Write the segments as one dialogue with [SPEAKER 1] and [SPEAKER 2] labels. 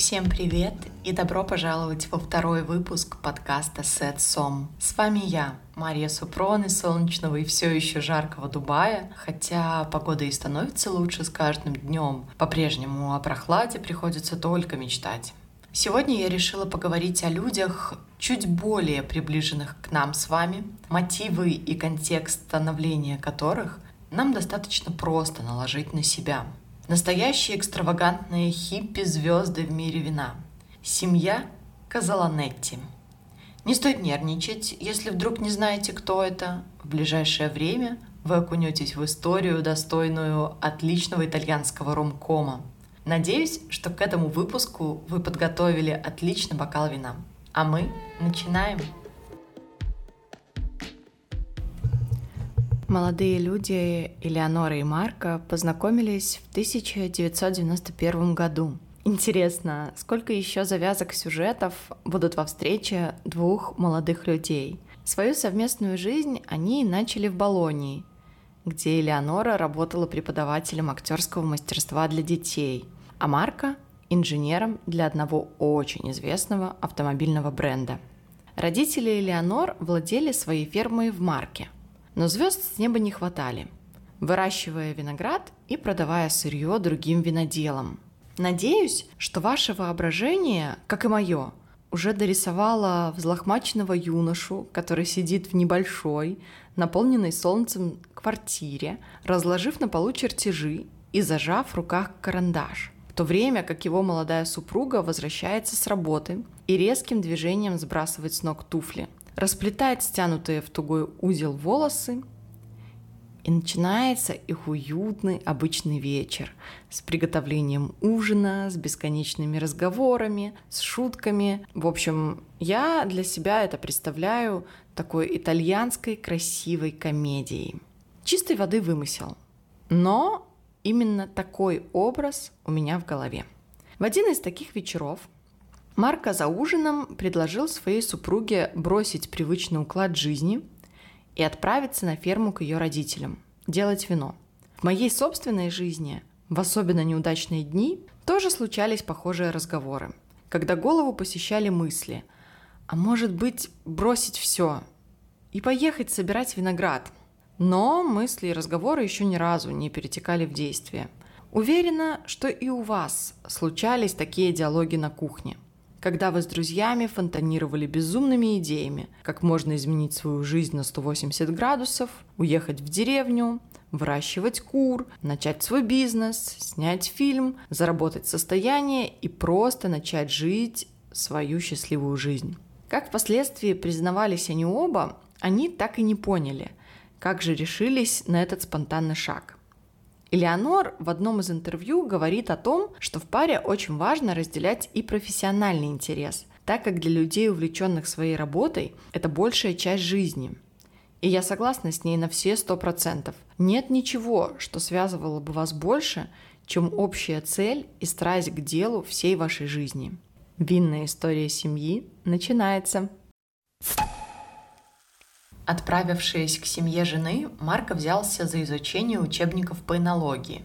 [SPEAKER 1] Всем привет и добро пожаловать во второй выпуск подкаста Set Som. С вами я, Мария Супрон из солнечного и все еще жаркого Дубая, хотя погода и становится лучше с каждым днем. По-прежнему о прохладе приходится только мечтать. Сегодня я решила поговорить о людях, чуть более приближенных к нам с вами, мотивы и контекст становления которых нам достаточно просто наложить на себя. Настоящие экстравагантные хиппи-звезды в мире вина. Семья Казаланетти. Не стоит нервничать, если вдруг не знаете, кто это. В ближайшее время вы окунетесь в историю, достойную отличного итальянского ромкома. Надеюсь, что к этому выпуску вы подготовили отличный бокал вина. А мы начинаем. Молодые люди Элеонора и Марка познакомились в 1991 году. Интересно, сколько еще завязок сюжетов будут во встрече двух молодых людей? Свою совместную жизнь они начали в Болонии, где Элеонора работала преподавателем актерского мастерства для детей – а Марка – инженером для одного очень известного автомобильного бренда. Родители Элеонор владели своей фермой в Марке, но звезд с неба не хватали, выращивая виноград и продавая сырье другим виноделам. Надеюсь, что ваше воображение, как и мое, уже дорисовало взлохмаченного юношу, который сидит в небольшой, наполненной солнцем квартире, разложив на полу чертежи и зажав в руках карандаш – в то время как его молодая супруга возвращается с работы и резким движением сбрасывает с ног туфли, расплетает стянутые в тугой узел волосы, и начинается их уютный обычный вечер с приготовлением ужина, с бесконечными разговорами, с шутками. В общем, я для себя это представляю такой итальянской красивой комедией. Чистой воды вымысел. Но Именно такой образ у меня в голове. В один из таких вечеров Марко за ужином предложил своей супруге бросить привычный уклад жизни и отправиться на ферму к ее родителям, делать вино. В моей собственной жизни, в особенно неудачные дни, тоже случались похожие разговоры, когда голову посещали мысли, а может быть бросить все и поехать собирать виноград – но мысли и разговоры еще ни разу не перетекали в действие. Уверена, что и у вас случались такие диалоги на кухне, когда вы с друзьями фонтанировали безумными идеями, как можно изменить свою жизнь на 180 градусов, уехать в деревню, выращивать кур, начать свой бизнес, снять фильм, заработать состояние и просто начать жить свою счастливую жизнь. Как впоследствии признавались они оба, они так и не поняли, как же решились на этот спонтанный шаг? Элеонор в одном из интервью говорит о том, что в паре очень важно разделять и профессиональный интерес, так как для людей, увлеченных своей работой, это большая часть жизни. И я согласна с ней на все сто процентов. Нет ничего, что связывало бы вас больше, чем общая цель и страсть к делу всей вашей жизни. Винная история семьи начинается. Отправившись к семье жены, Марко взялся за изучение учебников по энологии,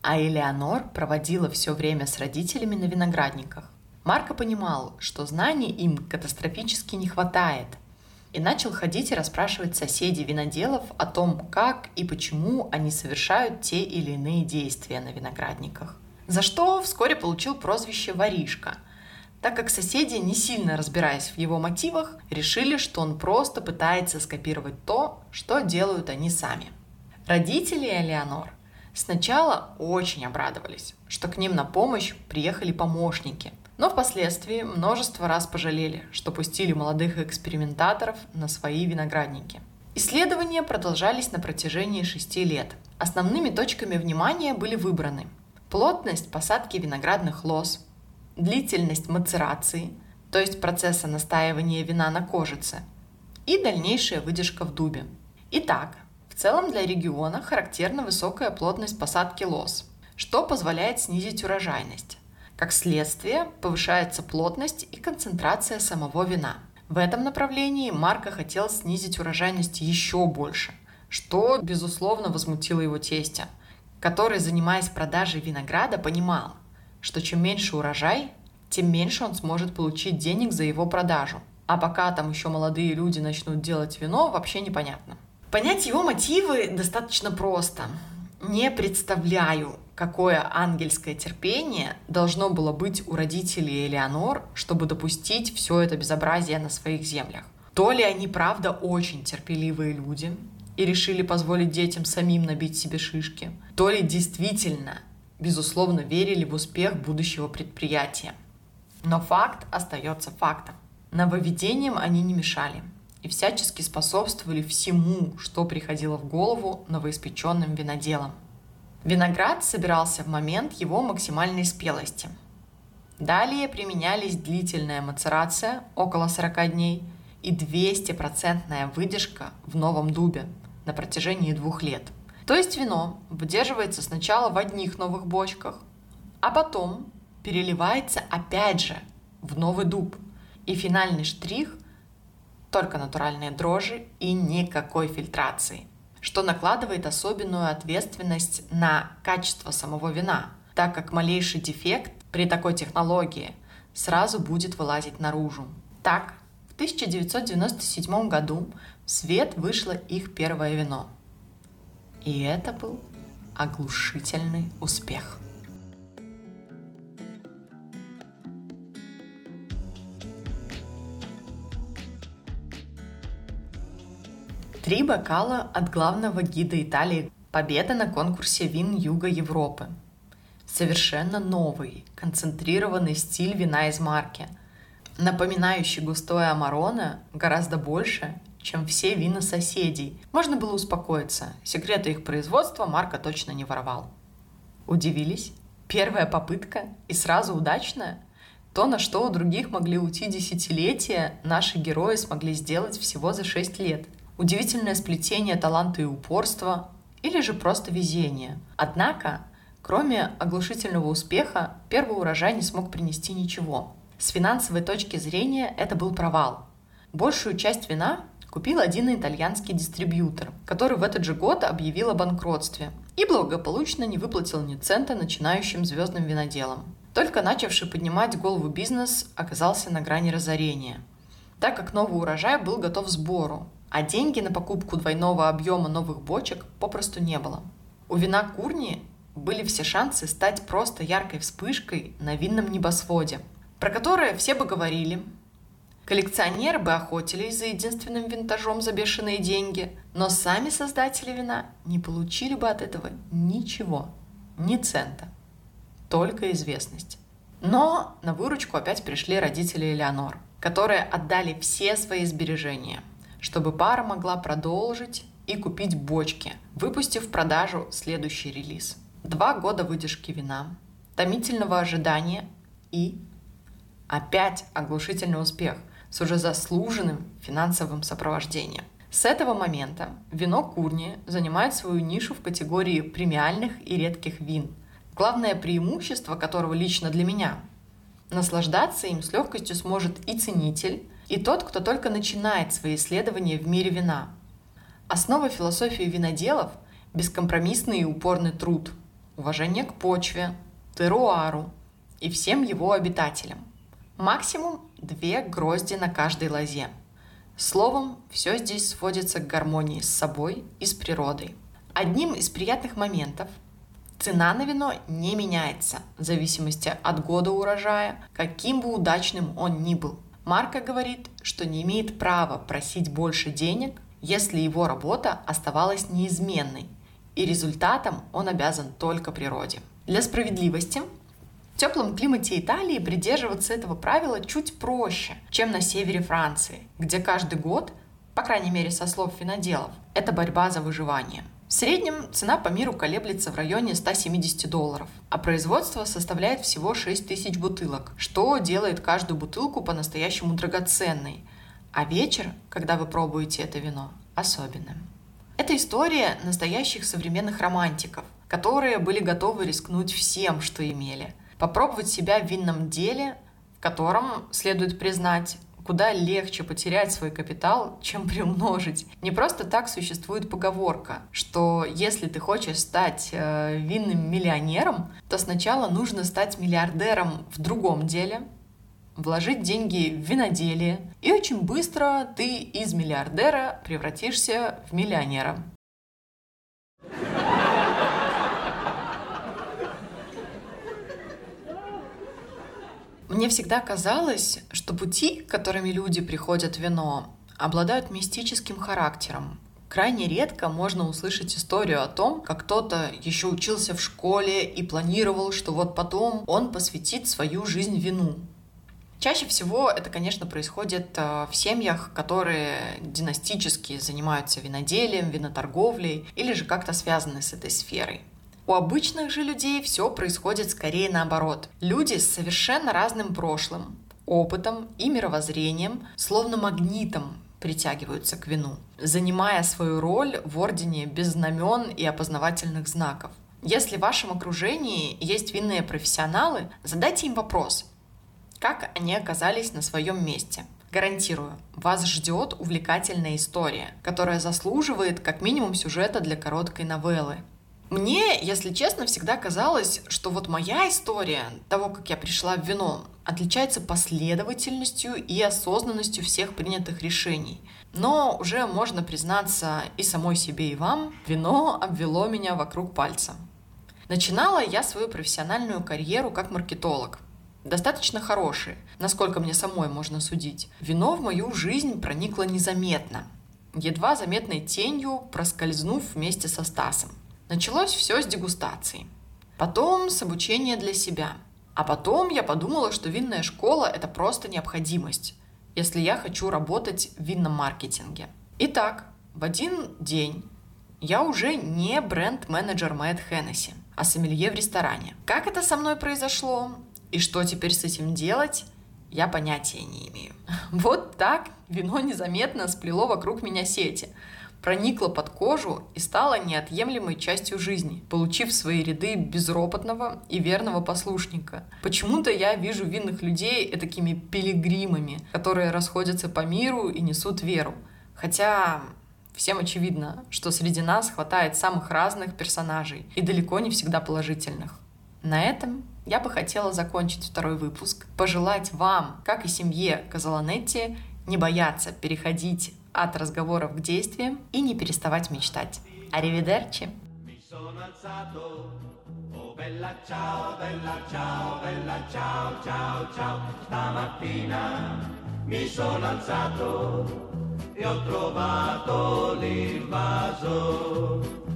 [SPEAKER 1] а Элеонор проводила все время с родителями на виноградниках. Марко понимал, что знаний им катастрофически не хватает, и начал ходить и расспрашивать соседей виноделов о том, как и почему они совершают те или иные действия на виноградниках. За что вскоре получил прозвище «воришка», так как соседи, не сильно разбираясь в его мотивах, решили, что он просто пытается скопировать то, что делают они сами. Родители Элеонор сначала очень обрадовались, что к ним на помощь приехали помощники, но впоследствии множество раз пожалели, что пустили молодых экспериментаторов на свои виноградники. Исследования продолжались на протяжении шести лет. Основными точками внимания были выбраны плотность посадки виноградных лоз, длительность мацерации, то есть процесса настаивания вина на кожице, и дальнейшая выдержка в дубе. Итак, в целом для региона характерна высокая плотность посадки лоз, что позволяет снизить урожайность. Как следствие, повышается плотность и концентрация самого вина. В этом направлении Марко хотел снизить урожайность еще больше, что, безусловно, возмутило его тестя, который, занимаясь продажей винограда, понимал – что чем меньше урожай, тем меньше он сможет получить денег за его продажу. А пока там еще молодые люди начнут делать вино, вообще непонятно. Понять его мотивы достаточно просто. Не представляю, какое ангельское терпение должно было быть у родителей Элеонор, чтобы допустить все это безобразие на своих землях. То ли они правда очень терпеливые люди и решили позволить детям самим набить себе шишки, то ли действительно, безусловно, верили в успех будущего предприятия. Но факт остается фактом. Нововведениям они не мешали и всячески способствовали всему, что приходило в голову новоиспеченным виноделам – Виноград собирался в момент его максимальной спелости. Далее применялись длительная мацерация около 40 дней и 200% выдержка в новом дубе на протяжении двух лет. То есть вино выдерживается сначала в одних новых бочках, а потом переливается опять же в новый дуб. И финальный штрих – только натуральные дрожжи и никакой фильтрации – что накладывает особенную ответственность на качество самого вина, так как малейший дефект при такой технологии сразу будет вылазить наружу. Так, в 1997 году в свет вышло их первое вино. И это был оглушительный успех. Три бокала от главного гида Италии. Победа на конкурсе вин Юга Европы. Совершенно новый, концентрированный стиль вина из марки, напоминающий густое амароне гораздо больше, чем все вина соседей. Можно было успокоиться, секреты их производства Марка точно не воровал. Удивились? Первая попытка и сразу удачная? То, на что у других могли уйти десятилетия, наши герои смогли сделать всего за 6 лет – удивительное сплетение таланта и упорства, или же просто везение. Однако, кроме оглушительного успеха, первый урожай не смог принести ничего. С финансовой точки зрения это был провал. Большую часть вина купил один итальянский дистрибьютор, который в этот же год объявил о банкротстве и благополучно не выплатил ни цента начинающим звездным виноделам. Только начавший поднимать голову бизнес оказался на грани разорения, так как новый урожай был готов к сбору, а деньги на покупку двойного объема новых бочек попросту не было. У вина Курни были все шансы стать просто яркой вспышкой на винном небосводе, про которое все бы говорили. Коллекционеры бы охотились за единственным винтажом за бешеные деньги, но сами создатели вина не получили бы от этого ничего, ни цента, только известность. Но на выручку опять пришли родители Элеонор, которые отдали все свои сбережения – чтобы пара могла продолжить и купить бочки, выпустив в продажу следующий релиз. Два года выдержки вина, томительного ожидания и опять оглушительный успех с уже заслуженным финансовым сопровождением. С этого момента вино Курни занимает свою нишу в категории премиальных и редких вин. Главное преимущество которого лично для меня – наслаждаться им с легкостью сможет и ценитель, и тот, кто только начинает свои исследования в мире вина. Основа философии виноделов – бескомпромиссный и упорный труд, уважение к почве, теруару и всем его обитателям. Максимум две грозди на каждой лозе. Словом, все здесь сводится к гармонии с собой и с природой. Одним из приятных моментов Цена на вино не меняется в зависимости от года урожая, каким бы удачным он ни был. Марко говорит, что не имеет права просить больше денег, если его работа оставалась неизменной, и результатом он обязан только природе. Для справедливости в теплом климате Италии придерживаться этого правила чуть проще, чем на севере Франции, где каждый год, по крайней мере со слов виноделов, это борьба за выживание. В среднем цена по миру колеблется в районе 170 долларов, а производство составляет всего 6 тысяч бутылок, что делает каждую бутылку по-настоящему драгоценной, а вечер, когда вы пробуете это вино, особенным. Это история настоящих современных романтиков, которые были готовы рискнуть всем, что имели, попробовать себя в винном деле, в котором, следует признать, куда легче потерять свой капитал, чем приумножить. Не просто так существует поговорка, что если ты хочешь стать э, винным миллионером, то сначала нужно стать миллиардером в другом деле, вложить деньги в виноделие, и очень быстро ты из миллиардера превратишься в миллионера. Мне всегда казалось, что пути, которыми люди приходят в вино, обладают мистическим характером. Крайне редко можно услышать историю о том, как кто-то еще учился в школе и планировал, что вот потом он посвятит свою жизнь вину. Чаще всего это, конечно, происходит э, в семьях, которые династически занимаются виноделием, виноторговлей или же как-то связаны с этой сферой. У обычных же людей все происходит скорее наоборот. Люди с совершенно разным прошлым, опытом и мировоззрением, словно магнитом притягиваются к вину, занимая свою роль в ордене без знамен и опознавательных знаков. Если в вашем окружении есть винные профессионалы, задайте им вопрос, как они оказались на своем месте. Гарантирую, вас ждет увлекательная история, которая заслуживает как минимум сюжета для короткой новеллы. Мне, если честно, всегда казалось, что вот моя история того, как я пришла в вино, отличается последовательностью и осознанностью всех принятых решений. Но уже можно признаться и самой себе, и вам, вино обвело меня вокруг пальца. Начинала я свою профессиональную карьеру как маркетолог. Достаточно хороший, насколько мне самой можно судить. Вино в мою жизнь проникло незаметно, едва заметной тенью проскользнув вместе со Стасом – Началось все с дегустации. Потом с обучения для себя. А потом я подумала, что винная школа – это просто необходимость, если я хочу работать в винном маркетинге. Итак, в один день я уже не бренд-менеджер Мэтт Хеннесси, а сомелье в ресторане. Как это со мной произошло и что теперь с этим делать, я понятия не имею. Вот так вино незаметно сплело вокруг меня сети – проникла под кожу и стала неотъемлемой частью жизни, получив свои ряды безропотного и верного послушника. Почему-то я вижу винных людей такими пилигримами, которые расходятся по миру и несут веру. Хотя всем очевидно, что среди нас хватает самых разных персонажей и далеко не всегда положительных. На этом я бы хотела закончить второй выпуск, пожелать вам, как и семье Казаланетти, не бояться переходить от разговоров к действиям и не переставать мечтать. Аривидерчи! bella ciao, bella ciao, bella ciao, ciao, ciao. Stamattina mi sono alzato e ho trovato l'invaso